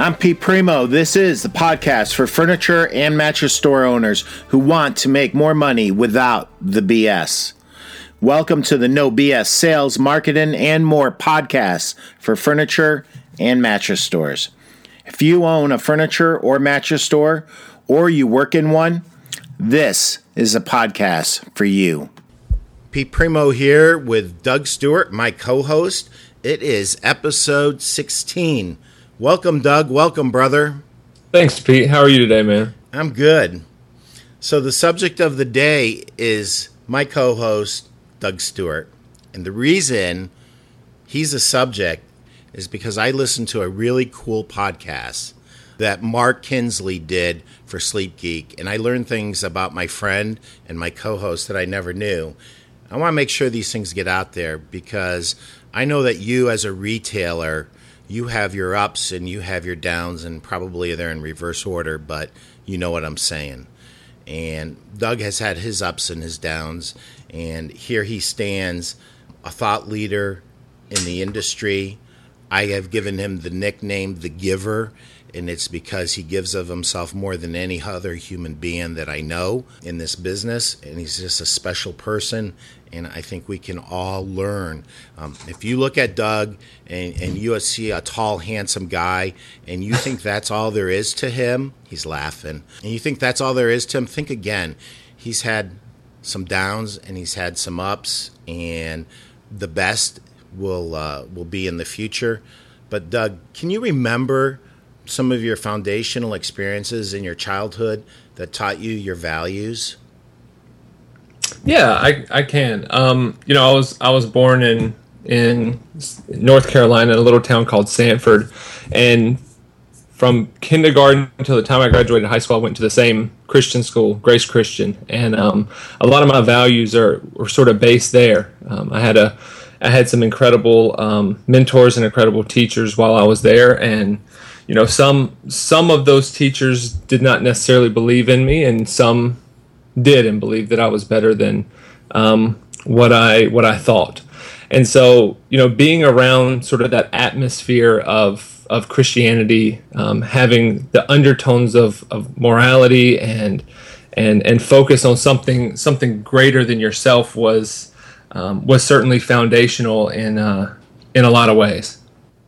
I'm Pete Primeau. This is the podcast for furniture and mattress store owners who want to make more money without the BS. Welcome to the No BS Sales, Marketing, and More podcast for furniture and mattress stores. If you own a furniture or mattress store, or you work in one, this is a podcast for you. Pete Primeau here with Doug Stewart, my co host. It is episode 16. Welcome, Doug. Welcome, brother. Thanks, Pete. How are you today, man? I'm good. So, the subject of the day is my co host, Doug Stewart. And the reason he's a subject is because I listened to a really cool podcast that Mark Kinsley did for Sleep Geek, and I learned things about my friend and my co host that I never knew. I want to make sure these things get out there because I know that you, as a retailer, you have your ups and you have your downs, and probably they're in reverse order, but you know what I'm saying. And Doug has had his ups and his downs, and here he stands, a thought leader in the industry. I have given him the nickname The Giver and it's because he gives of himself more than any other human being that I know in this business, and he's just a special person. And I think we can all learn. Um, if you look at Doug and, and you see a tall, handsome guy, and you think that's all there is to him, he's laughing. And you think that's all there is to him, think again. He's had some downs and he's had some ups, and the best will uh, will be in the future. But Doug, can you remember some of your foundational experiences in your childhood that taught you your values? Yeah, I, I can. Um, you know, I was I was born in in North Carolina, in a little town called Sanford, and from kindergarten until the time I graduated high school, I went to the same Christian school, Grace Christian, and um, a lot of my values are were sort of based there. Um, I had a I had some incredible um, mentors and incredible teachers while I was there, and you know some some of those teachers did not necessarily believe in me and some did and believed that I was better than um, what I what I thought. And so you know being around sort of that atmosphere of of Christianity um, having the undertones of, of morality and and and focus on something something greater than yourself was um, was certainly foundational in uh, in a lot of ways.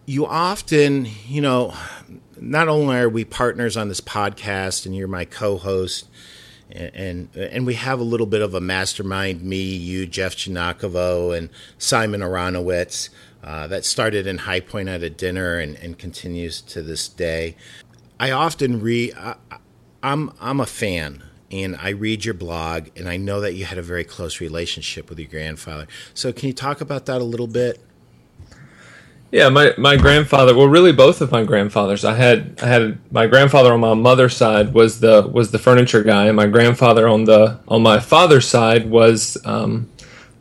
You often, you know, not only are we partners on this podcast and you're my co-host and, and, and we have a little bit of a mastermind me you jeff Giagnocavo, and simon aronowitz uh, that started in high point at a dinner and, and continues to this day i often read i'm i'm a fan and I read your blog, and I know that you had a very close relationship with your grandfather. So, can you talk about that a little bit? Yeah, my, my grandfather. Well, really, both of my grandfathers. I had I had my grandfather on my mother's side was the was the furniture guy, and my grandfather on the on my father's side was um,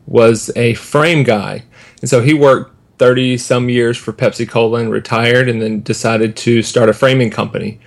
was a frame guy, and so he worked thirty some years for Pepsi Cola and retired, and then decided to start a framing company.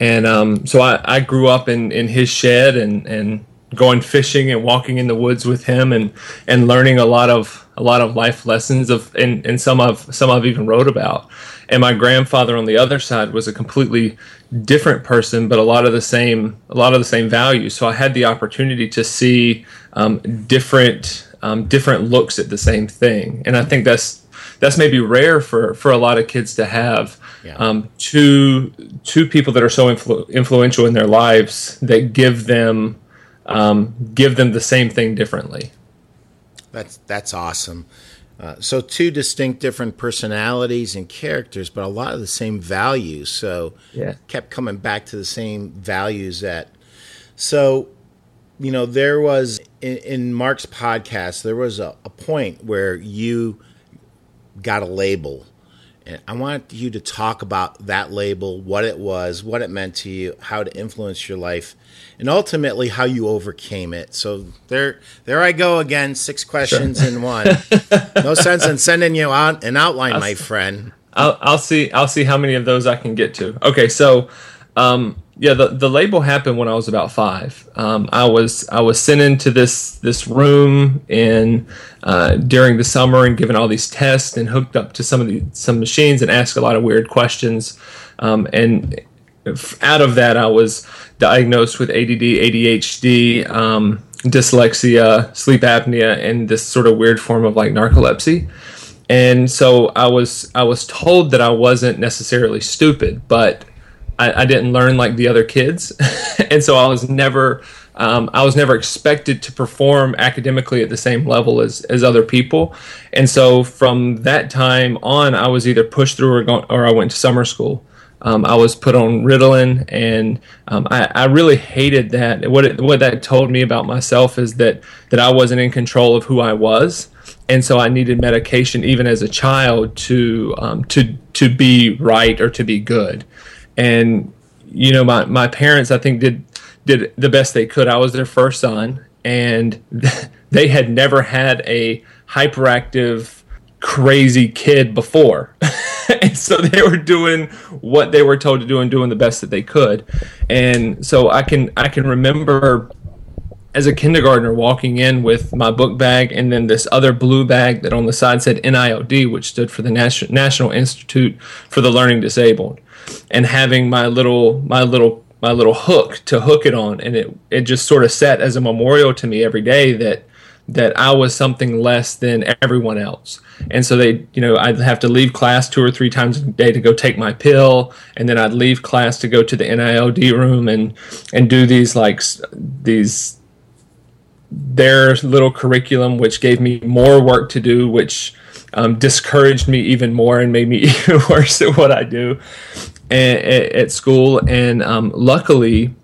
And um, so I, I grew up in, in his shed and, and going fishing and walking in the woods with him and and learning a lot of a lot of life lessons of and, and some of some I've even wrote about. And my grandfather on the other side was a completely different person, but a lot of the same a lot of the same values. So I had the opportunity to see um, different um, different looks at the same thing, and I think that's that's maybe rare for for a lot of kids to have yeah. um, two two people that are so influ- influential in their lives that give them um, give them the same thing differently. That's that's awesome. Uh, so two distinct different personalities and characters, but a lot of the same values. So yeah, kept coming back to the same values that. So, you know, there was in, in Mark's podcast, there was a, a point where you got a label and I want you to talk about that label, what it was, what it meant to you, how it influenced your life, and ultimately how you overcame it. So there, there I go again. Six questions sure. in one. no sense in sending you out an outline, I'll, my friend. I'll, I'll see. I'll see how many of those I can get to. Okay, so um, yeah, the, the label happened when I was about five. Um, I was I was sent into this this room in uh, during the summer and given all these tests and hooked up to some of the some machines and asked a lot of weird questions. um, and out of that, I was diagnosed with ADD, ADHD, um, dyslexia, sleep apnea, and this sort of weird form of like narcolepsy. And so I was I was told that I wasn't necessarily stupid, but I, I didn't learn like the other kids, and so I was never um, I was never expected to perform academically at the same level as, as other people. And so from that time on, I was either pushed through or, or I went to summer school. Um, I was put on Ritalin, and um, I, I, really hated that. What it, what that told me about myself is that that I wasn't in control of who I was, and so I needed medication even as a child to um, to to be right or to be good. And you know, my my parents I think did did the best they could. I was their first son, and they had never had a hyperactive crazy kid before. and so they were doing what they were told to do and doing the best that they could. And so I can I can remember as a kindergartner walking in with my book bag and then this other blue bag that on the side said NILD, which stood for the National Institute for the Learning Disabled, and having my little my little my little hook to hook it on, and it it just sort of set as a memorial to me every day that that I was something less than everyone else. And so they, you know, I'd have to leave class two or three times a day to go take my pill, and then I'd leave class to go to the NILD room and and do these like these their little curriculum, which gave me more work to do, which um, discouraged me even more and made me even worse at what I do at, at school. And um, luckily,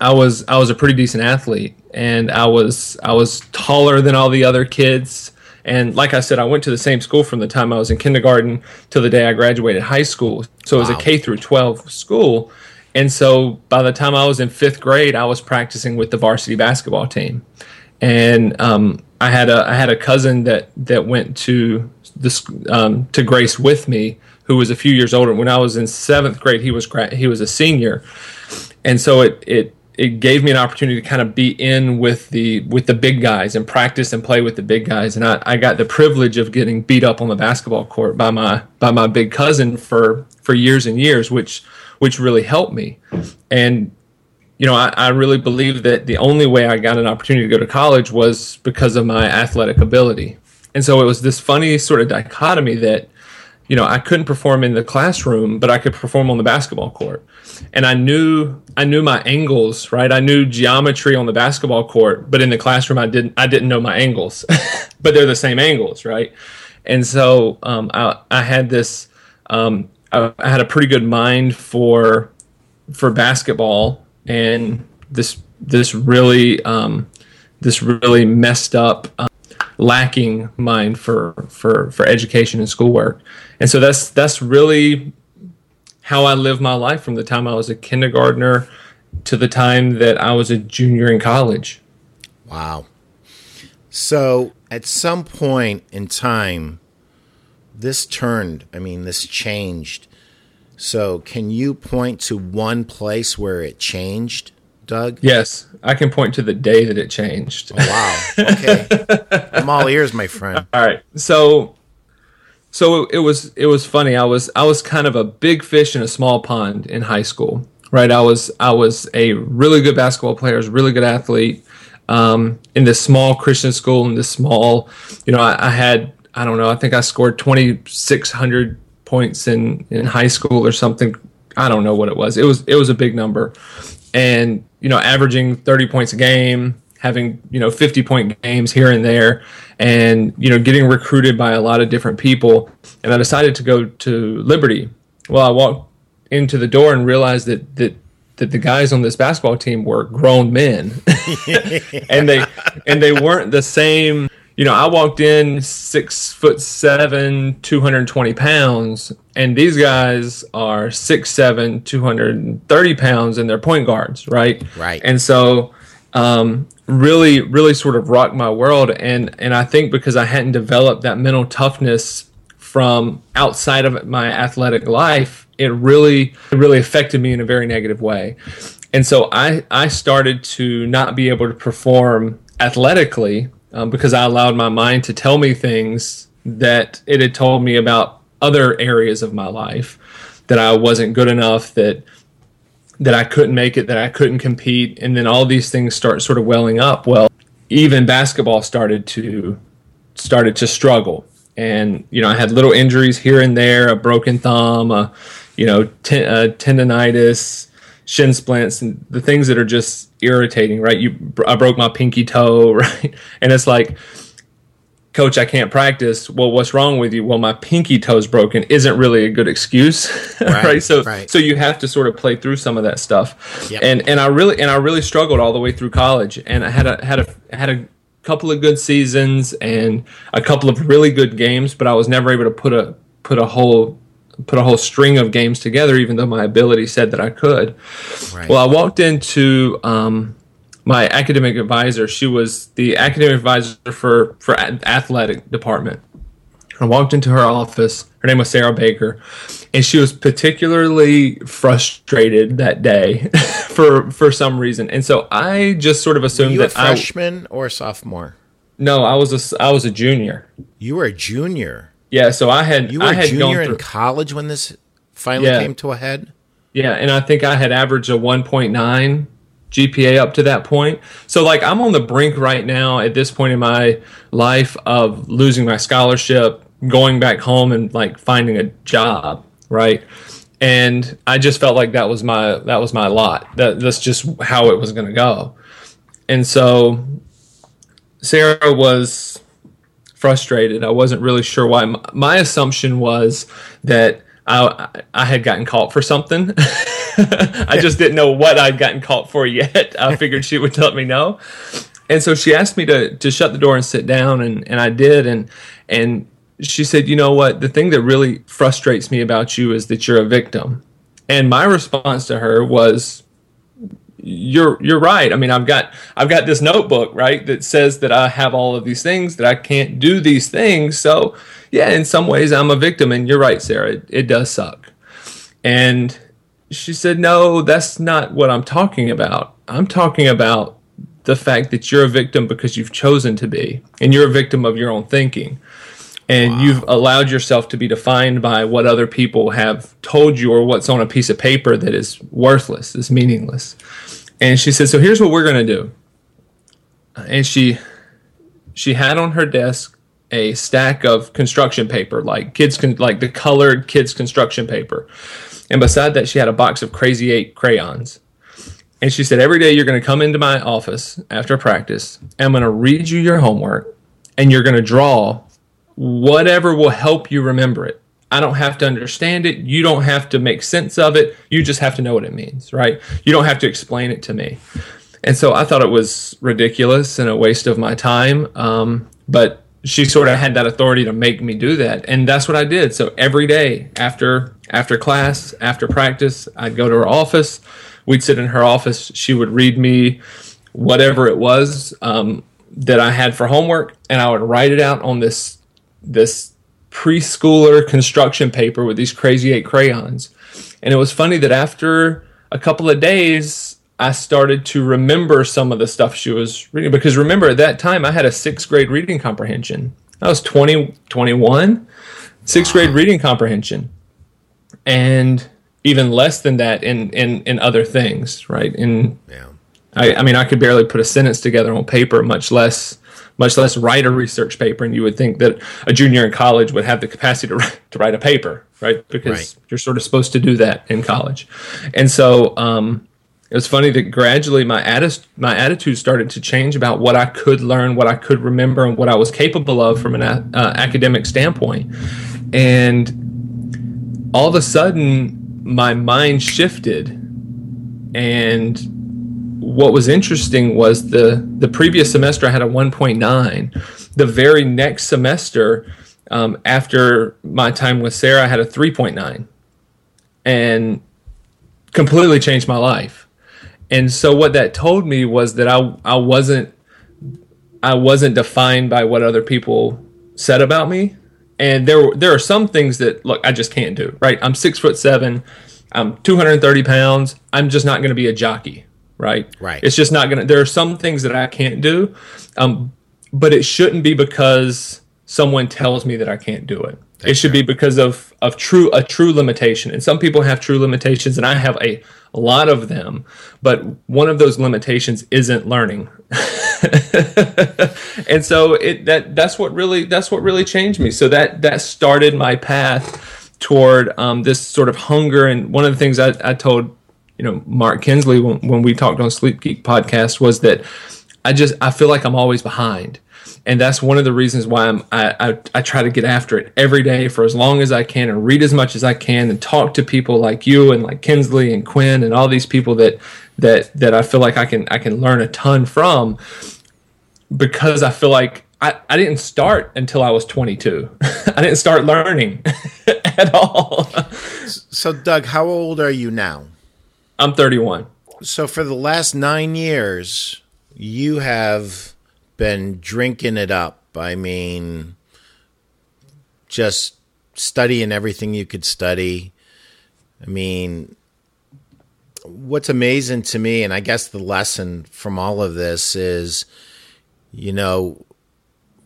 I was I was a pretty decent athlete, and I was I was taller than all the other kids. And like I said, I went to the same school from the time I was in kindergarten till the day I graduated high school. So it was wow. a K through 12 school. And so by the time I was in fifth grade, I was practicing with the varsity basketball team. And um, I had a I had a cousin that that went to this um, to Grace with me, who was a few years older. When I was in seventh grade, he was he was a senior, and so it it it gave me an opportunity to kind of be in with the with the big guys and practice and play with the big guys. And I, I got the privilege of getting beat up on the basketball court by my by my big cousin for for years and years, which which really helped me. And you know, I, I really believe that the only way I got an opportunity to go to college was because of my athletic ability. And so it was this funny sort of dichotomy that you know, I couldn't perform in the classroom, but I could perform on the basketball court. And I knew I knew my angles, right? I knew geometry on the basketball court, but in the classroom I didn't I didn't know my angles. but they're the same angles, right? And so um, I, I had this um, I, I had a pretty good mind for for basketball and this this really um, this really messed up um, lacking mind for for for education and schoolwork and so that's that's really how I lived my life from the time I was a kindergartner to the time that I was a junior in college. Wow. So at some point in time, this turned, I mean, this changed. So can you point to one place where it changed, Doug? Yes, I can point to the day that it changed. Oh, wow. Okay. I'm all ears, my friend. All right. So so it was it was funny. I was I was kind of a big fish in a small pond in high school, right? I was I was a really good basketball player, I was a really good athlete um, in this small Christian school in this small, you know, I, I had I don't know, I think I scored twenty six hundred points in in high school or something. I don't know what it was. It was it was a big number, and you know, averaging thirty points a game, having you know 50 point games here and there and you know getting recruited by a lot of different people. And i decided to go to liberty. Well i walked into the door and realized that that that the guys on this basketball team were grown men. And they and they weren't the same you know i walked in six foot seven 220 pounds and these guys are six seven 230 pounds and they're point guards right? Right. And so um, really really sort of rocked my world and and I think because I hadn't developed that mental toughness from outside of my athletic life it really it really affected me in a very negative way. And so I I started to not be able to perform athletically um, because I allowed my mind to tell me things that it had told me about other areas of my life that I wasn't good enough, that that I couldn't make it, that I couldn't compete, and then all these things start sort of welling up. Well, even basketball started to started to struggle, and you know I had little injuries here and there, a broken thumb, a you know ten, a tendonitis, shin splints, and the things that are just irritating. Right, you I broke my pinky toe, right, and it's like coach, I can't practice. Well, what's wrong with you? Well, my pinky toe's broken isn't really a good excuse, right? right? So, right. so you have to sort of play through some of that stuff. Yep. And and I really and I really struggled all the way through college, and I had a had a had a couple of good seasons and a couple of really good games, but I was never able to put a put a whole put a whole string of games together, even though my ability said that I could. Right. Well, I walked into um, my academic advisor. She was the academic advisor for for athletic department. I walked into her office. Her name was Sarah Baker, and she was particularly frustrated that day for for some reason. And so I just sort of assumed that a freshman I, or sophomore. No, I was a I was a junior. You were a junior. Yeah, so I had you were I had a junior in college when this finally yeah. came to a head. Yeah, and I think I had averaged a one point nine GPA up to that point. So like I'm on the brink right now at this point in my life of losing my scholarship, going back home and like finding a job, right? And I just felt like that was my that was my lot. That that's just how it was going to go. And so Sarah was frustrated. I wasn't really sure why. My assumption was that I I had gotten caught for something. I just didn't know what I'd gotten caught for yet. I figured she would let me know. And so she asked me to to shut the door and sit down and, and I did and and she said, "You know what? The thing that really frustrates me about you is that you're a victim." And my response to her was you're you're right. I mean, I've got I've got this notebook, right, that says that I have all of these things that I can't do these things. So, yeah, in some ways I'm a victim and you're right, Sarah. It, it does suck. And she said, No, that's not what I'm talking about. I'm talking about the fact that you're a victim because you've chosen to be, and you're a victim of your own thinking. And wow. you've allowed yourself to be defined by what other people have told you or what's on a piece of paper that is worthless, is meaningless. And she said, So here's what we're to do. And she she had on her desk a stack of construction paper, like kids con- like the colored kids construction paper. And beside that, she had a box of Crazy Eight crayons. And she said, Every day you're to come into my office after practice. I'm to read you your homework, and you're to draw whatever will help you remember it. I don't have to understand it. You don't have to make sense of it. You just have to know what it means, right? You don't have to explain it to me. And so I thought it was ridiculous and a waste of my time. Um, but she sort of had that authority to make me do that and that's what i did so every day after after class after practice i'd go to her office we'd sit in her office she would read me whatever it was um, that i had for homework and i would write it out on this this preschooler construction paper with these crazy eight crayons and it was funny that after a couple of days I started to remember some of the stuff she was reading because remember at that time I had a sixth grade reading comprehension. I was 20, 21, sixth grade reading comprehension, and even less than that in in in other things, right? In yeah. I, I mean, I could barely put a sentence together on paper, much less much less write a research paper. And you would think that a junior in college would have the capacity to write, to write a paper, right? Because right. you're sort of supposed to do that in college. And so, um, it was funny that gradually my my attitude started to change about what I could learn, what I could remember, and what I was capable of from an a- uh, academic standpoint. And all of a sudden, my mind shifted. And what was interesting was the the previous semester I had a 1.9. The very next semester, um, after my time with Sarah, I had a 3.9, and completely changed my life and so what that told me was that I I wasn't I wasn't defined by what other people said about me. And there there are some things that look I just can't do. Right? I'm six foot seven. I'm 230 pounds. I'm just not going to be a jockey. Right. Right. It's just not going to. There are some things that I can't do, um, but it shouldn't be because someone tells me that I can't do it. it should be because of of true a true limitation. And some people have true limitations, and I have a, a lot of them. But one of those limitations isn't learning. and so it that that's what really that's what really changed me. So that that started my path toward um, this sort of hunger. And one of the things I, I told you know Mark Kinsley when, when we talked on Sleep Geek podcast was that I just I feel like I'm always behind and that's one of the reasons why I'm I, I, I, try to get after it every day for as long as I can and read as much as I can and talk to people like you and like Kinsley and Quinn and all these people that that that I feel like I can I can learn a ton from because I feel like I, I didn't start until I was 22. I didn't start learning at all. so Doug, how old are you now? I'm 31. So for the last 9 years you have been drinking it up. I mean, just studying everything you could study. I mean, what's amazing to me, and I guess the lesson from all of this is, you know,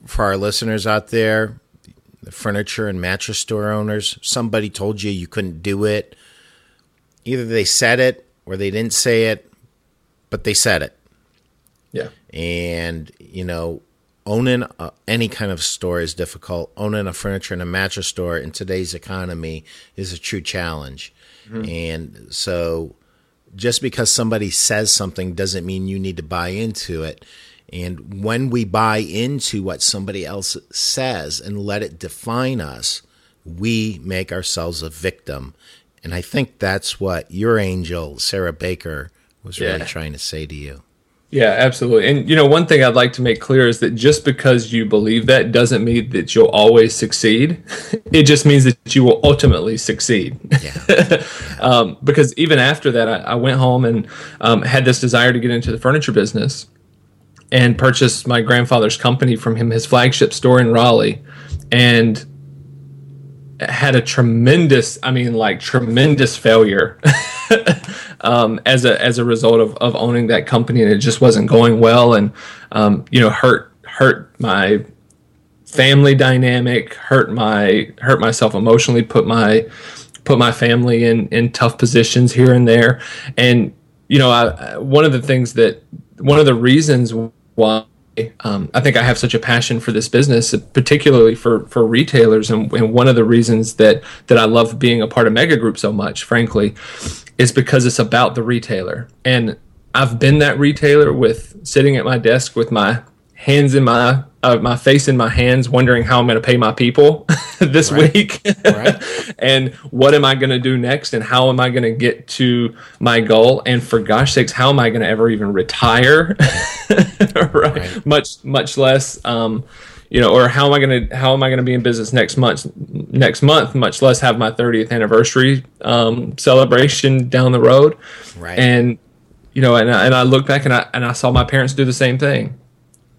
for our listeners out there, the furniture and mattress store owners, somebody told you you couldn't do it. Either they said it or they didn't say it, but they said it. Yeah. And, you know, owning a, any kind of store is difficult. Owning a furniture and a mattress store in today's economy is a true challenge. Mm-hmm. And so just because somebody says something doesn't mean you need to buy into it. And when we buy into what somebody else says and let it define us, we make ourselves a victim. And I think that's what your angel, Sarah Baker, was yeah. really trying to say to you. Yeah, absolutely. And you know, one thing I'd like to make clear is that just because you believe that doesn't mean that you'll always succeed. it just means that you will ultimately succeed. Yeah. um, because even after that, I, I went home and um, had this desire to get into the furniture business and purchased my grandfather's company from him, his flagship store in Raleigh, and had a tremendous, I mean, like tremendous failure. um, as a as a result of, of owning that company, and it just wasn't going well, and um, you know hurt hurt my family dynamic, hurt my hurt myself emotionally, put my put my family in in tough positions here and there, and you know I, one of the things that one of the reasons why um, I think I have such a passion for this business, particularly for, for retailers, and, and, one of the reasons that that I love being a part of Mega Group so much, frankly, is because it's about the retailer. And I've been that retailer with sitting at my desk with my hands in my uh, my face in my hands, wondering how I'm going to pay my people this right. week, right. and what am I going to do next, and how am I going to get to my goal, and for gosh sakes, how am I going to ever even retire, right. right? Much much less, um, you know, or how am I going to how am I going to be in business next month, next month, much less have my 30th anniversary um, celebration down the road, right? And you know, and I, and I look back and I and I saw my parents do the same thing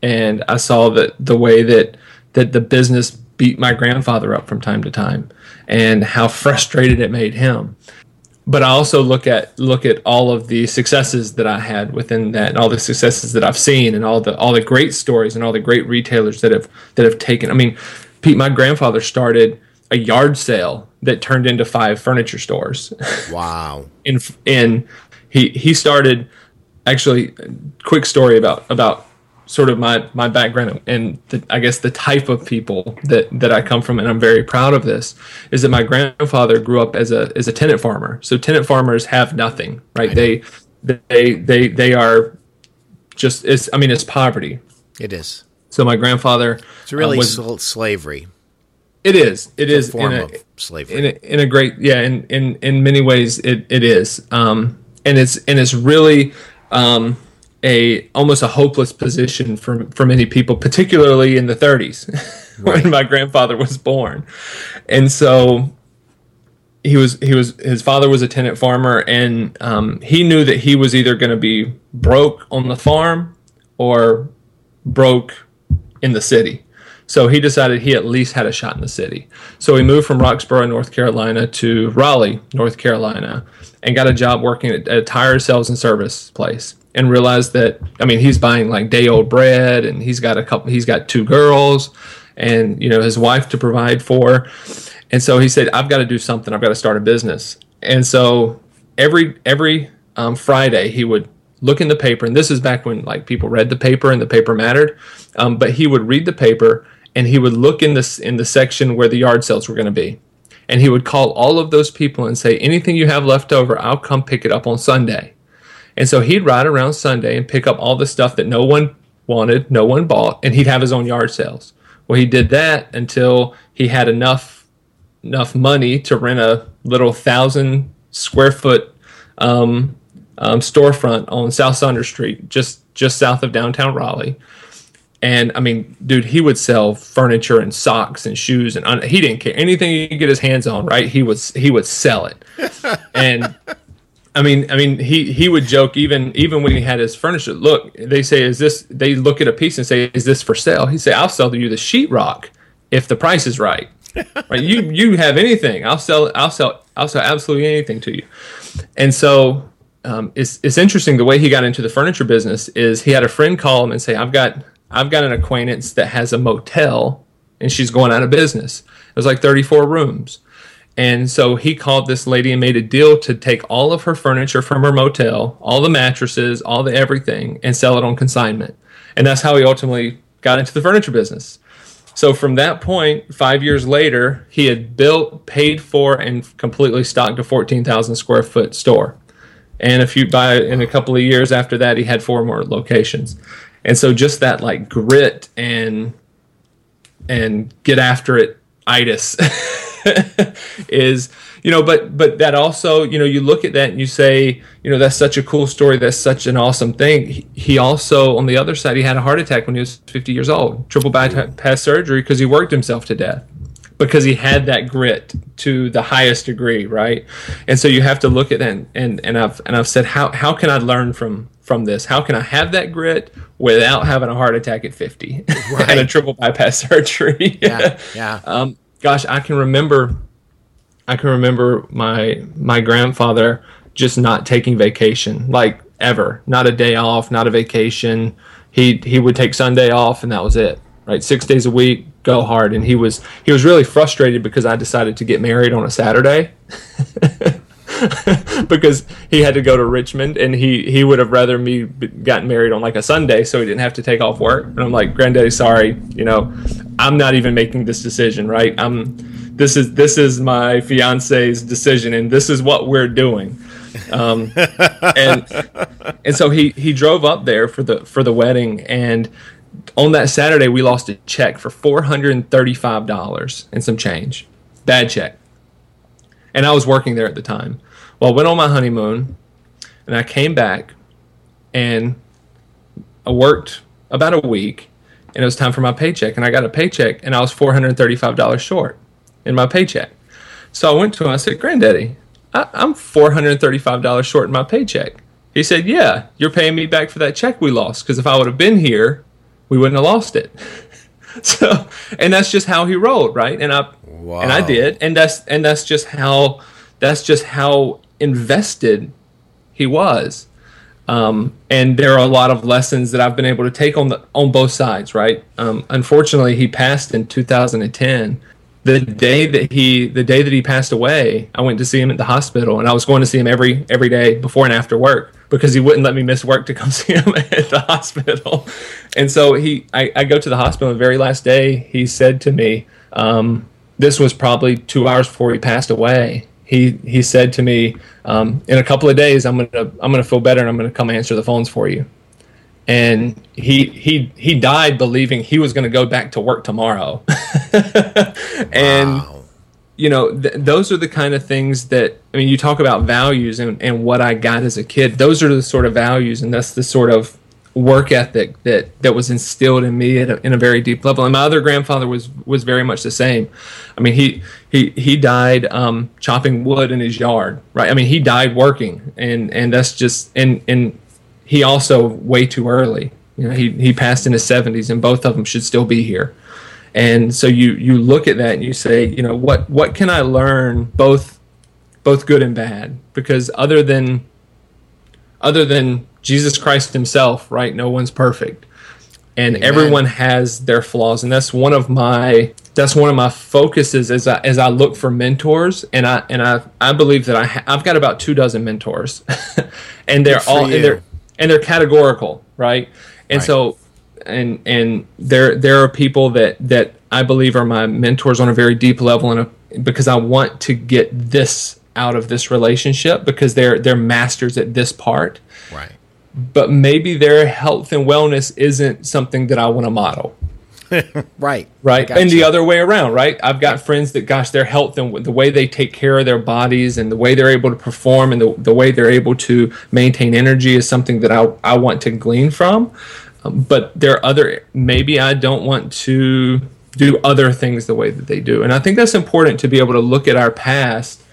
and I saw that the way that that the business beat my grandfather up from time to time and how frustrated it made him but I also look at look at all of the successes that I had within that, and all the successes that I've seen, and all the all the great stories, and all the great retailers that have that have taken. I mean, Pete, my grandfather started a yard sale that turned into five furniture stores. Wow! in in he he started actually. Quick story about about sort of my my background and the, I guess the type of people that that I come from, and I'm very proud of this, is that my grandfather grew up as a as a tenant farmer. So tenant farmers have nothing, right? They they they they are just it's I mean it's poverty. It is. So my grandfather It's really uh, was, slavery. It is. It it's is form in a, of slavery. In a, in a great yeah, in, in in many ways it, it is. Um and it's and it's really um a almost a hopeless position for for many people, particularly in the 30s right. when my grandfather was born, and so he was he was his father was a tenant farmer, and um, he knew that he was either going to be broke on the farm or broke in the city. So he decided he at least had a shot in the city. So he moved from Roxboro, North Carolina to Raleigh, North Carolina, and got a job working at a tire sales and service place and realized that I mean he's buying like day old bread and he's got a couple he's got two girls and you know his wife to provide for. And so he said I've got to do something. I've got to start a business. And so every every um, Friday he would look in the paper and this is back when like people read the paper and the paper mattered um, but he would read the paper and he would look in this in the section where the yard sales were going to be. And he would call all of those people and say anything you have left over I'll come pick it up on Sunday and so he'd ride around Sunday and pick up all the stuff that no one wanted, no one bought, and he'd have his own yard sales. Well, he did that until he had enough enough money to rent a little thousand square foot um, um, storefront on South Saunders Street, just just south of downtown Raleigh. And I mean, dude, he would sell furniture and socks and shoes, and he didn't care anything he could get his hands on. Right? He was he would sell it, and I mean, I mean, he he would joke even even when he had his furniture. Look, they say, "Is this?" They look at a piece and say, "Is this for sale?" He say, "I'll sell to you the sheetrock if the price is right." right? You you have anything? I'll sell. I'll sell. I'll sell absolutely anything to you. And so um, it's it's interesting the way he got into the furniture business is he had a friend call him and say, "I've got I've got an acquaintance that has a motel and she's going out of business. It was like 34 rooms." And so he called this lady and made a deal to take all of her furniture from her motel, all the mattresses, all the everything, and sell it on consignment. And that's how he ultimately got into the furniture business. So from that point, five years later, he had built, paid for, and completely stocked a 14,000 square foot store. And a few by in a couple of years after that, he had four more locations. And so just that like grit and and get after it itis is you know but but that also you know you look at that and you say you know that's such a cool story. That's such an awesome thing. He also on the other side he had a heart attack when he was 50 years old triple bypass surgery because he worked himself to death because he had that grit to the highest degree right? And so you have to look at that and and, and I've and I've said how how can I learn from from this? How can I have that grit without having a heart attack at 50 right. and a triple bypass surgery? Yeah yeah. Um, gosh, I can remember, I can remember my my grandfather just not taking vacation, like ever, not a day off, not a vacation. He he would take Sunday off, and that was it. Right, six days a week, go hard. And he was he was really frustrated because I decided to get married on a Saturday. because he had to go to Richmond and he he would have rather me gotten married on like a Sunday so he didn't have to take off work. And I'm like, Granddaddy, sorry, you know, I'm not even making this decision, right? I'm this is this is my fiance's decision and this is what we're doing. Um, and and so he he drove up there for the for the wedding and on that Saturday we lost a check for four hundred and thirty five dollars and some change. Bad check. And I was working there at the time. Well, I went on my honeymoon and I came back and I worked about a week and it was time for my paycheck and I got a paycheck and I was $435 short in my paycheck. So I went to him. I said, Granddaddy, I, am $435 short in my paycheck. He said, Yeah, you're paying me back for that check we lost because if I would have been here, we wouldn't have lost it. so, and that's just how he rolled, right? And I wow. and I did, and that's and that's just how that's just how invested he was. Um, and there are a lot of lessons that I've been able to take on the on both sides. Right. Um, unfortunately, he passed in 2010. The day that he the day that he passed away, I went to see him at the hospital, and I was going to see him every every day before and after work because he wouldn't let me miss work to come see him at the hospital. And so he, I, I go to the hospital. the very last day, he said to me, um, "This was probably two hours before he passed away." He he said to me, um, "In a couple of days, I'm gonna I'm gonna feel better, and I'm gonna come answer the phones for you." And he he he died believing he was gonna go back to work tomorrow. and wow. you know, th- those are the kind of things that I mean. You talk about values and and what I got as a kid. Those are the sort of values, and that's the sort of work ethic that that was instilled in me a, in a very deep level. And my other grandfather was was very much the same. I mean, he he he died um, chopping wood in his yard, right? I mean, he died working, and and that's just and and he also way too early. You know, he he passed in his seventies, and both of them should still be here. And so you you look at that and you say, you know, what what can I learn both both good and bad? Because other than other than Jesus Christ himself, right? No one's perfect. And Amen. everyone has their flaws and that's one of my that's one of my focuses as I, as I look for mentors and I and I I believe that I ha- I've got about two dozen mentors and they're all you. and they're and they're categorical, right? And Right. so and and there there are people that that I believe are my mentors on a very deep level and a, because I want to get this out of this relationship because they're they're masters at this part. Right. but maybe their health and wellness isn't something that I want to model. Right. right? I and the other way around right? I've got friends that gosh their health and the way they take care of their bodies and the way they're able to perform and the, the way they're able to maintain energy is something that i, I want to glean from. Um, but there are other maybe i don't want to do other things the way that they do. And i think that's important to be able to look at our past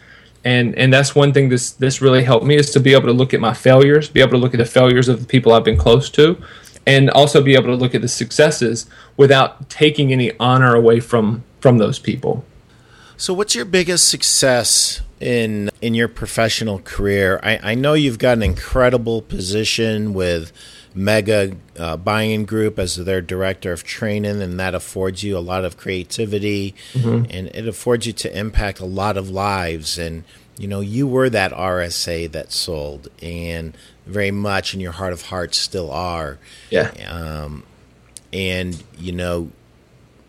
and and that's one thing this this really helped me is to be able to look at my failures be able to look at the failures of the people i've been close to and also be able to look at the successes without taking any honor away from from those people So, what's your biggest success in in your professional career? I, I know you've got an incredible position with Mega uh, Buying Group as their director of training, and that affords you a lot of creativity, and it affords you to impact a lot of lives. And you know, you were that RSA that sold, and very much in your heart of hearts still are. yeah Um, and you know,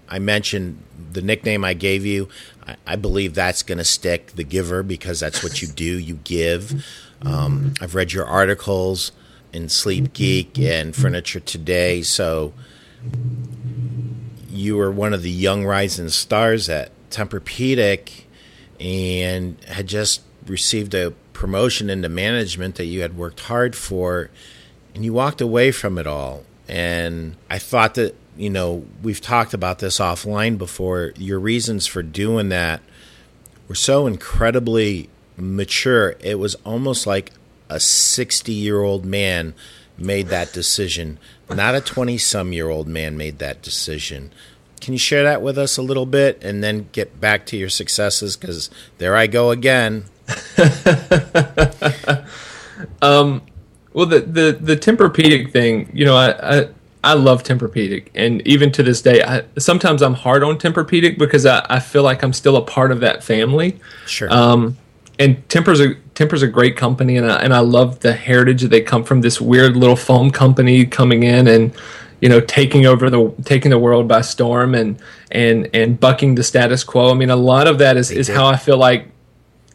I mentioned the nickname I gave you. I, I believe that's going to stick, the giver, because that's what you do. You give. Um, I've read your articles in Sleep Geek mm-hmm. and mm-hmm. Furniture Today. So you were one of the young rising stars at Tempur-Pedic and had just received a promotion into management that you had worked hard for and you walked away from it all. And i thought that you know we've talked about this offline before your reasons for doing that were so incredibly mature. It was almost like a 60 year old man made that decision. Not a 20 some year old man made that decision. Can you share that with us a little bit and then get back to your successes? Because there i go again. Well the the the Tempur-Pedic thing you know i i I love Tempur-Pedic, and even to this day, I, sometimes I'm hard on Tempur-Pedic because I, I feel like I'm still a part of that family. sure. Um, and Tempur's a Tempur's a great company, and I, and I love the heritage that they come from. This weird little foam company coming in and you know taking over the taking the world by storm and and and bucking the status quo. I mean, a lot of that is is did. how I feel like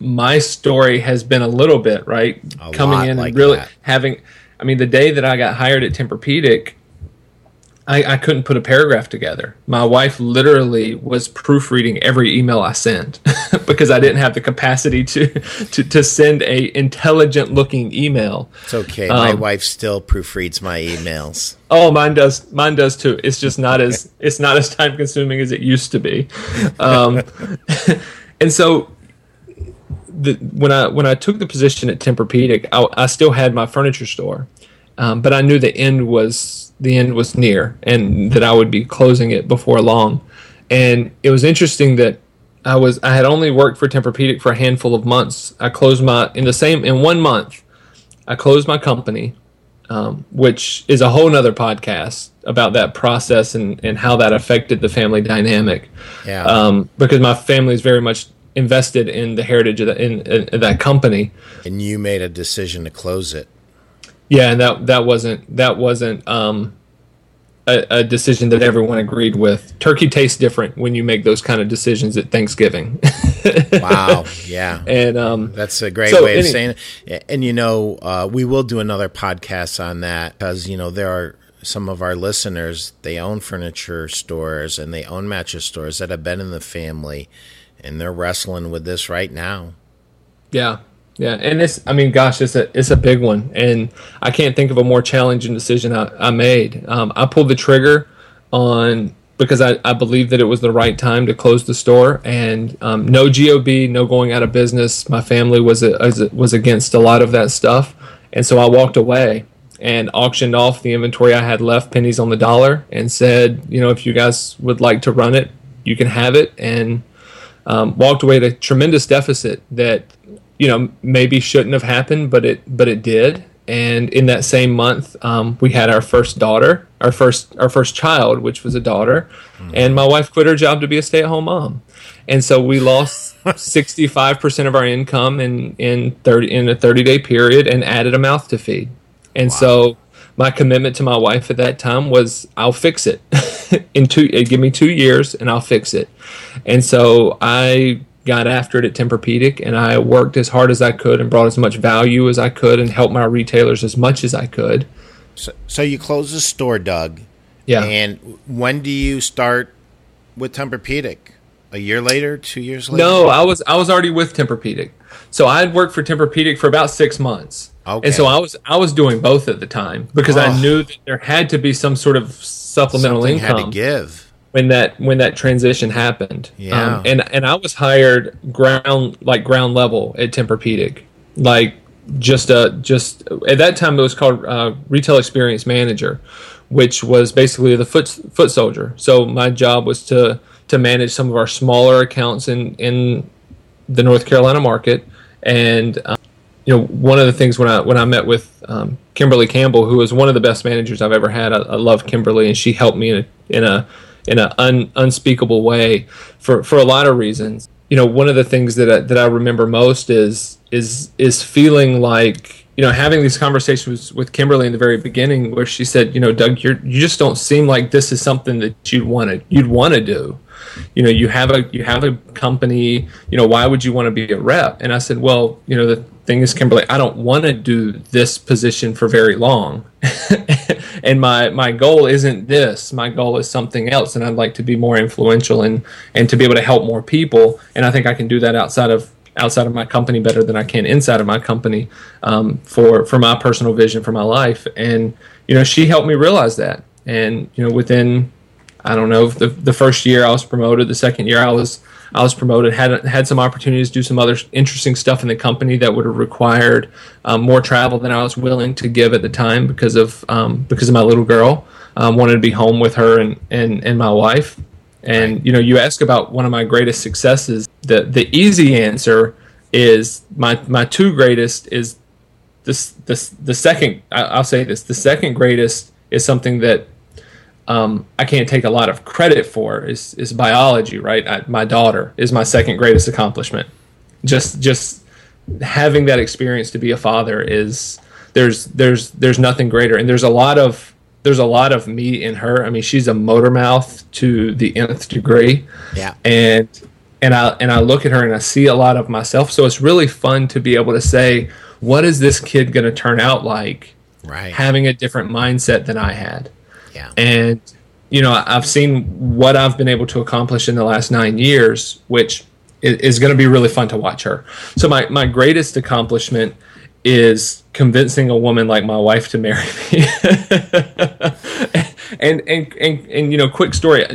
my story has been a little bit right A coming in like and really that. having. I mean, the day that I got hired at Tempur-Pedic, I, I couldn't put a paragraph together. My wife literally was proofreading every email I sent because I didn't have the capacity to to, to send a intelligent looking email. it's okay my um, wife still proofreads my emails Oh, mine does. Mine does too. It's just not as it's not as time consuming as it used to be. Um, and so, the, when I when I took the position at Tempur-Pedic, I, I still had my furniture store, um, but I knew the end was the end was near, and that I would be closing it before long. And it was interesting that I was I had only worked for Tempur-Pedic for a handful of months. I closed my in the same in one month. I closed my company um, which is a whole nother podcast about that process and, and how that affected the family dynamic. Yeah. Um, because my family is very much invested in the heritage of, the, in, in, in that company. and you made a decision to close it Yeah, and that that wasn't that wasn't um, a, a decision that everyone agreed with. Turkey tastes different when you make those kind of decisions at Thanksgiving. wow yeah and um, That's a great So, way of any- saying it. And you know, uh, we will do another podcast on that because you know there are some of our listeners. They own furniture stores and they own mattress stores that have been in the family, and they're wrestling with this right now. Yeah, yeah, and it's I mean, gosh, it's a it's a big one, and I can't think of a more challenging decision I, I made. Um, I pulled the trigger on because I, I believed that it was the right time to close the store, and um, no gob, no going out of business. My family was a, was against a lot of that stuff, and so I walked away and auctioned off the inventory I had left, pennies on the dollar, and said, you know, if you guys would like to run it, you can have it, and um, walked away at a tremendous deficit that you know maybe shouldn't have happened, but it but it did, and in that same month, um, we had our first daughter, our first our first child, which was a daughter, mm-hmm. and my wife quit her job to be a stay at home mom, and so we lost sixty five percent of our income in in thirty in a thirty day period, and added a mouth to feed, and wow. so my commitment to my wife at that time was I'll fix it. In two give me two years and I'll fix it, and so I got after it at Tempur-Pedic, and I worked as hard as I could and brought as much value as I could and helped my retailers as much as I could. So, so you close the store, Doug. Yeah. And when do you start with Tempur-Pedic? A year later, two years later? No, I was I was already with Tempur-Pedic. So I had worked for Tempur-Pedic for about six months. Okay. And so I was I was doing both at the time because oh. I knew that there had to be some sort of supplemental Something income. Had to give when that when that transition happened. Yeah. Um, and and I was hired ground like ground level at Tempur-Pedic, like just a just at that time it was called uh, retail experience manager, which was basically the foot foot soldier. So my job was to to manage some of our smaller accounts in in the North Carolina market and. Um, you know, one of the things when I when I met with um, Kimberly Campbell, who was one of the best managers I've ever had, I, I love Kimberly, and she helped me in a, in a in an un, unspeakable way for, for a lot of reasons. You know, one of the things that I, that I remember most is is is feeling like you know having these conversations with Kimberly in the very beginning, where she said, you know, Doug, you're you just don't seem like this is something that you'd want to you'd want to do. You know, you have a you have a company. You know, why would you want to be a rep? And I said, well, you know, the thing is, Kimberly, I don't want to do this position for very long. and my my goal isn't this. My goal is something else, and I'd like to be more influential and and to be able to help more people. And I think I can do that outside of outside of my company better than I can inside of my company um, for for my personal vision for my life. And you know, she helped me realize that. And you know, within I don't know the the first year I was promoted. The second year I was I was promoted, had had some opportunities to do some other interesting stuff in the company that would have required um, more travel than I was willing to give at the time because of um, because of my little girl. Um, wanted to be home with her and, and, and my wife. And you know, you ask about one of my greatest successes. The the easy answer is my my two greatest is this this the second. I'll say this: the second greatest is something that um, I can't take a lot of credit for is, is biology, right? I, my daughter is my second greatest accomplishment. Just just having that experience to be a father is there's there's there's nothing greater, and there's a lot of there's a lot of me in her. I mean, she's a motor mouth to the nth degree. Yeah, and and I and I look at her and I see a lot of myself. So it's really fun to be able to say, what is this kid going to turn out like? Right, having a different mindset than I had. Yeah. And you know, I've seen what I've been able to accomplish in the last nine years, which is, going to be really fun to watch her. So my my greatest accomplishment is convincing a woman like my wife to marry me. and, and and and you know, quick story.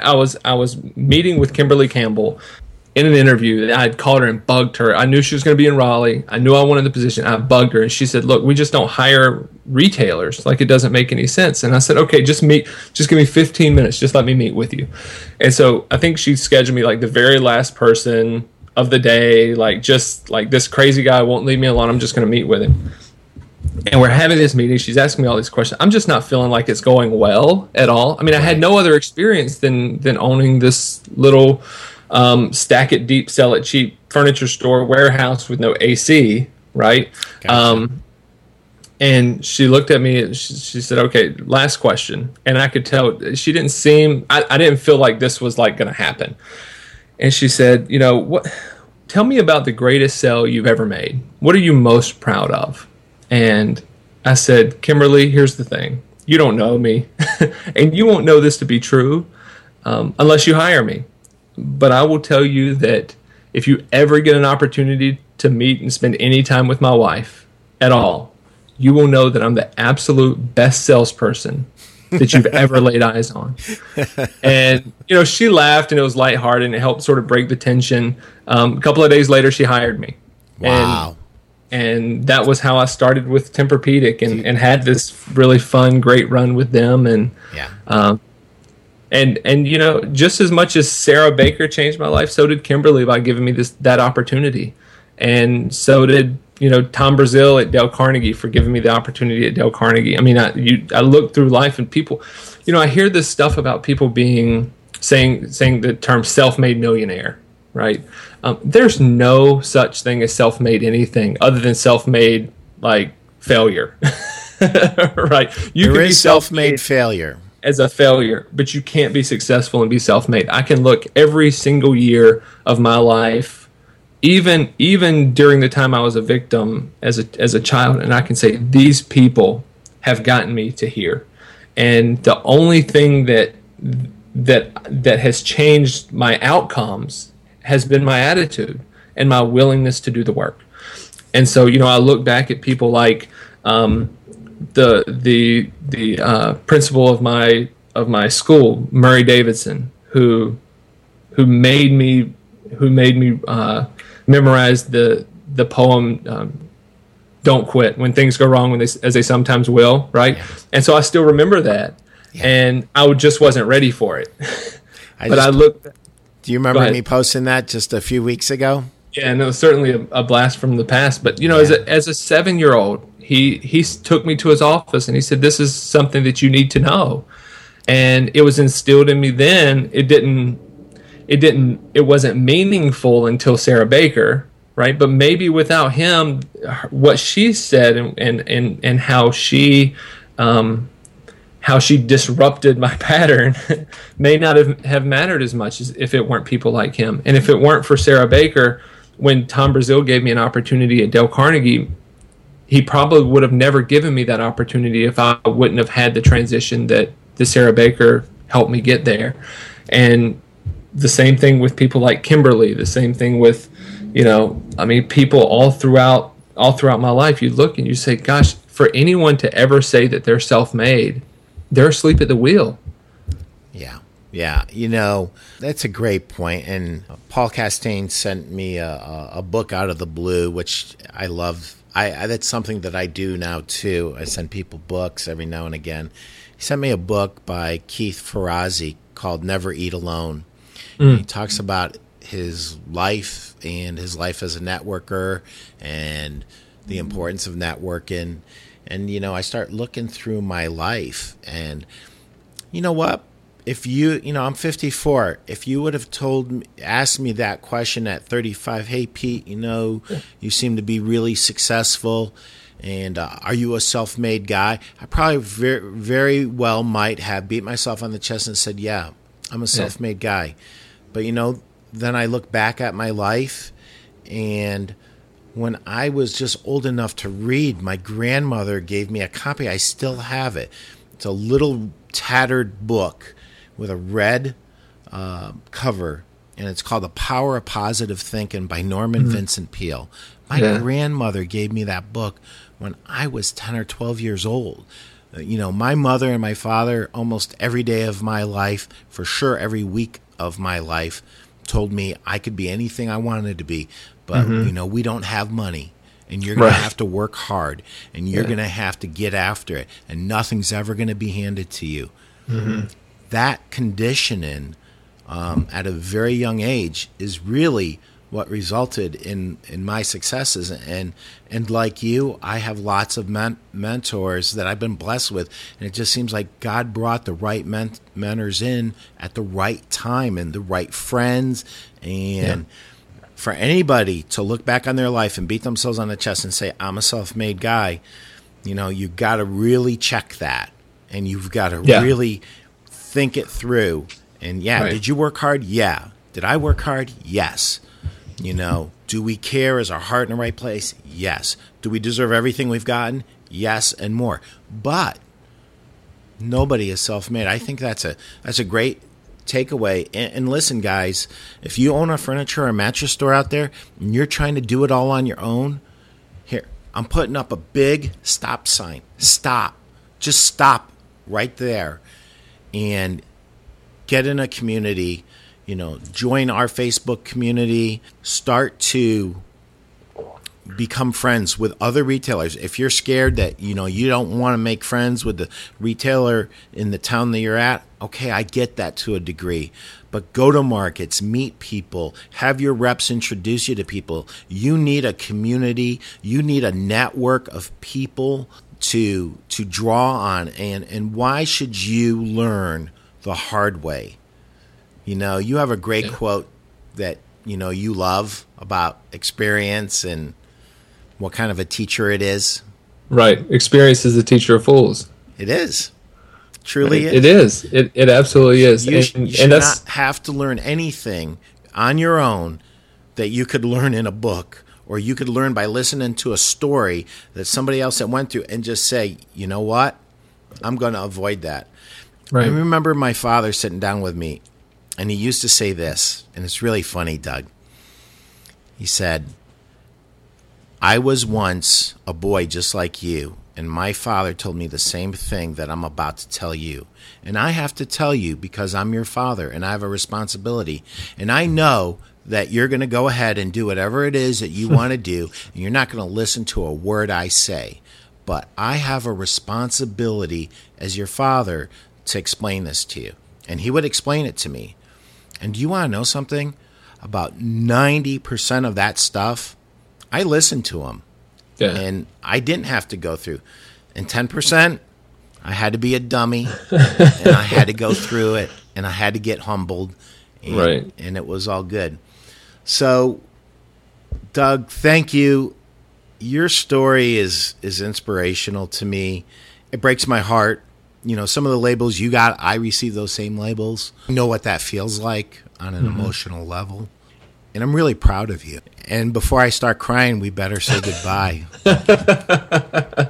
I was I was meeting with Kimberly Campbell in an interview I had called her and bugged her. I knew she was going to be in Raleigh. I knew I wanted the position. I bugged her and she said, "Look, we just don't hire retailers. Like it doesn't make any sense." And I said, "Okay, just meet. Just give me 15 minutes. Just let me meet with you." And so I think she scheduled me like the very last person of the day. Like just like this crazy guy won't leave me alone. I'm just going to meet with him. And we're having this meeting. She's asking me all these questions. I'm just not feeling like it's going well at all. I mean, I had no other experience than than owning this little um, stack it deep, sell it cheap furniture store warehouse with no AC, right? Gotcha. Um, and she looked at me and she, she, said, "Okay, last question." And I could tell she didn't seem. I, I didn't feel like this was like going to happen. And she said, "You know what? Tell me about the greatest sale you've ever made. What are you most proud of?" And I said, "Kimberly, here's the thing. You don't know me, and you won't know this to be true um, unless you hire me." but I will tell you that if you ever get an opportunity to meet and spend any time with my wife at all, you will know that I'm the absolute best salesperson that you've ever laid eyes on. And you know, she laughed and it was lighthearted and it helped sort of break the tension. Um, a couple of days later, she hired me. Wow. And, and that was how I started with Tempur-Pedic and, and had this really fun, great run with them. And yeah. Um, and and you know just as much as Sarah Baker changed my life, so did Kimberly by giving me this that opportunity, and so did you know Tom Brazil at Dale Carnegie for giving me the opportunity at Dale Carnegie. I mean, I you I look through life and people, you know, I hear this stuff about people being saying saying the term self-made millionaire, right? Um, there's no such thing as self-made anything other than self-made like failure, right? You there can be self-made failure as a failure, but you can't be successful and be self-made. I can look every single year of my life, even even during the time I was a victim as a as a child, and I can say these people have gotten me to here. And the only thing that that that has changed my outcomes has been my attitude and my willingness to do the work. And so, you know, I look back at people like um, the the the uh, principal of my of my school, Murray Davidson, who who made me who made me uh, memorize the the poem um, "Don't Quit" when things go wrong, when they, as they sometimes will, right? Yeah. And so I still remember that, yeah. and I just wasn't ready for it. I but just, I looked. Do you remember me posting that just a few weeks ago? Yeah, no, certainly a, a blast from the past. But you know, yeah. as a as a seven year old, he he took me to his office and he said, "This is something that you need to know." And it was instilled in me then. It didn't. It didn't. It wasn't meaningful until Sarah Baker, right? But maybe without him, what she said and and and, and how she. Um, how she disrupted my pattern may not have, have mattered as much as if it weren't people like him. And if it weren't for Sarah Baker, when Tom Brazil gave me an opportunity at Dale Carnegie, he probably would have never given me that opportunity if I wouldn't have had the transition that the Sarah Baker helped me get there. And the same thing with people like Kimberly, the same thing with, you know, I mean, people all throughout all throughout my life, you look and you say, gosh, for anyone to ever say that they're self-made, they're asleep at the wheel. Yeah. Yeah, you know, that's a great point. And Paul Castaigne sent me a, a book out of the blue, which I love. I, I, that's something that I do now too. I send people books every now and again. He sent me a book by Keith Ferrazzi called Never Eat Alone. Mm. He talks about his life and his life as a networker and the importance of networking. And, you know, I start looking through my life and, you know what? if you, you know, I'm 54. If you would have told me, asked me that question at 35, hey Pete, you know, you seem to be really successful, and uh, are you a self-made guy? I probably very, very well might have beat myself on the chest and said, yeah, I'm a self-made yeah. guy. But you know, then I look back at my life, and when I was just old enough to read, my grandmother gave me a copy. I still have it. It's a little tattered book with a red uh, cover, and it's called The Power of Positive Thinking by Norman mm-hmm. Vincent Peale. My yeah. grandmother gave me that book when I was 10 or 12 years old. Uh, you know, my mother and my father, almost every day of my life, for sure every week of my life, told me I could be anything I wanted to be. But, mm-hmm. you know, we don't have money and you're going right. to have to work hard and you're yeah. going to have to get after it and nothing's ever going to be handed to you. Mm-hmm that conditioning um, at a very young age is really what resulted in, in my successes and and like you I have lots of men- mentors that I've been blessed with and it just seems like God brought the right men- mentors in at the right time and the right friends and yeah. for anybody to look back on their life and beat themselves on the chest and say I'm a self-made guy you know you got to really check that and you've got to yeah. really think it through. And yeah, right. did you work hard? Yeah. Did I work hard? Yes. You know, do we care? Is our heart in the right place? Yes. Do we deserve everything we've gotten? Yes, and more. But nobody is self-made. I think that's a that's a great takeaway. And, and, listen, guys, if you own a furniture or mattress store out there and you're trying to do it all on your own, here I'm putting up a big stop sign. Stop. Just stop right there and get in a community, you know, join our Facebook community, start to become friends with other retailers. If you're scared that you know you don't want to make friends with the retailer in the town that you're at, okay, I get that to a degree. But go to markets, meet people, have your reps introduce you to people. You need a community, you need a network of people to to draw on and and why should you learn the hard way? You know, you have a great yeah. quote that you know you love about experience and what kind of a teacher it is. Right. Experience is the teacher of fools. It is. Truly it, is. It is. It, it absolutely is. You, and, sh- you should not have to learn anything on your own that you could learn in a book or you could learn by listening to a story that somebody else that went through and just say, you know what? I'm going to avoid that. Right. I remember my father sitting down with me and he used to say this, and it's really funny, Doug. He said, I was once a boy just like you, and my father told me the same thing that I'm about to tell you. And I have to tell you because I'm your father and I have a responsibility. And I know that you're going to go ahead and do whatever it is that you want to do, and you're not going to listen to a word I say. But I have a responsibility as your father to explain this to you. And he would explain it to me. And do you want to know something? About 90% of that stuff I listened to them. Yeah. And I didn't have to go through. And 10%, I had to be a dummy and I had to go through it and I had to get humbled. And, right. And it was all good. So, Doug, thank you. Your story is is inspirational to me. It breaks my heart. You know, some of the labels you got, I received those same labels. I know what that feels like on an mm-hmm. emotional level. And I'm really proud of you. And before I start crying, we better say goodbye.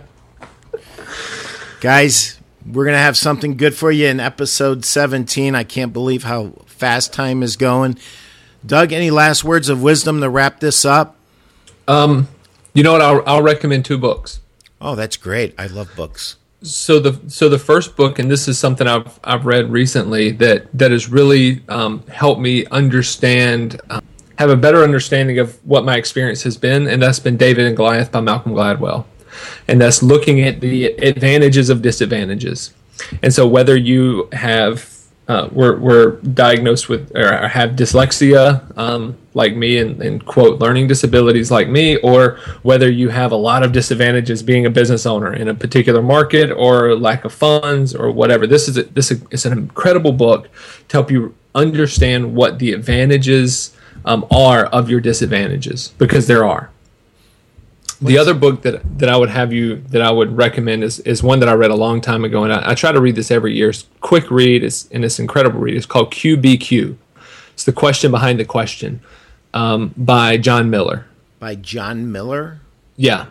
Guys, we're going to have something good for you in episode 17. I can't believe how fast time is going. Doug, any last words of wisdom to wrap this up? Um, you know what? I'll, I'll recommend two books. Oh, that's great. I love books. So the so the first book, and this is something I've I've read recently that that has really um, helped me understand um, have a better understanding of what my experience has been, and that's been David and Goliath by Malcolm Gladwell. And that's looking at the advantages of disadvantages. And so whether you have uh, we're, we're diagnosed with or have dyslexia um, like me and, and, quote learning disabilities like me or whether you have a lot of disadvantages being a business owner in a particular market or lack of funds or whatever this is a, this is an incredible book to help you understand what the advantages um, are of your disadvantages because there are. The other book that that I would have you that I would recommend is is one that I read a long time ago, and I, I try to read this every year. It's quick read, it's, and it's incredible read. It's called QBQ. It's the question behind the question, um, by John Miller. By John Miller. Yeah,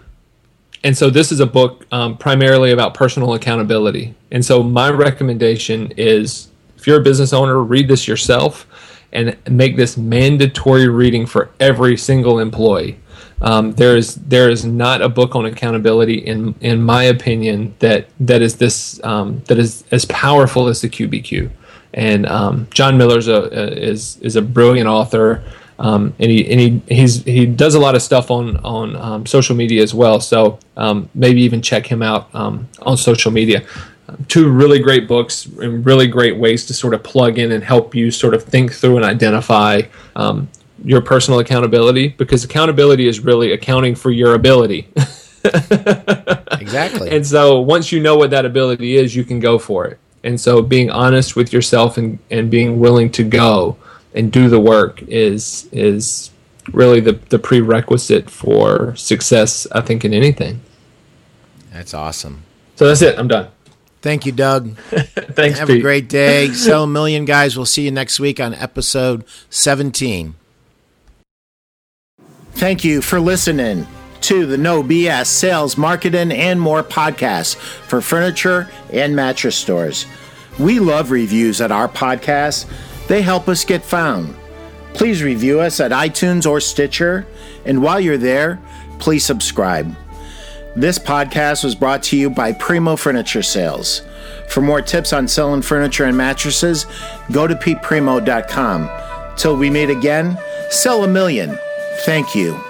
and so this is a book um, primarily about personal accountability. And so my recommendation is, if you're a business owner, read this yourself and make this mandatory reading for every single employee. Um, there is there is not a book on accountability in in my opinion that that is this um, that is as powerful as the QBQ. And um, John Miller a, is is a brilliant author, um, and he and he he's he does a lot of stuff on on um, social media as well. So um, maybe even check him out on social media two really great books and really great ways to sort of plug in and help you sort of think through and identify your personal accountability because accountability is really accounting for your ability. exactly. And so once you know what that ability is, you can go for it. And so being honest with yourself and, and being willing to go and do the work is is really the, the prerequisite for success, I think, in anything. That's awesome. So that's it. I'm done. Thank you, Doug. Thanks. Have Pete. a great day. Sell a million, guys. We'll see you next week on episode 17. Thank you for listening to the No BS Sales, Marketing, and More podcast for furniture and mattress stores. We love reviews at our podcast, they help us get found. Please review us at iTunes or Stitcher, and while you're there, please subscribe. This podcast was brought to you by Primeau Furniture Sales. For more tips on selling furniture and mattresses, go to peteprimeau.com. Till we meet again, sell a million. Thank you.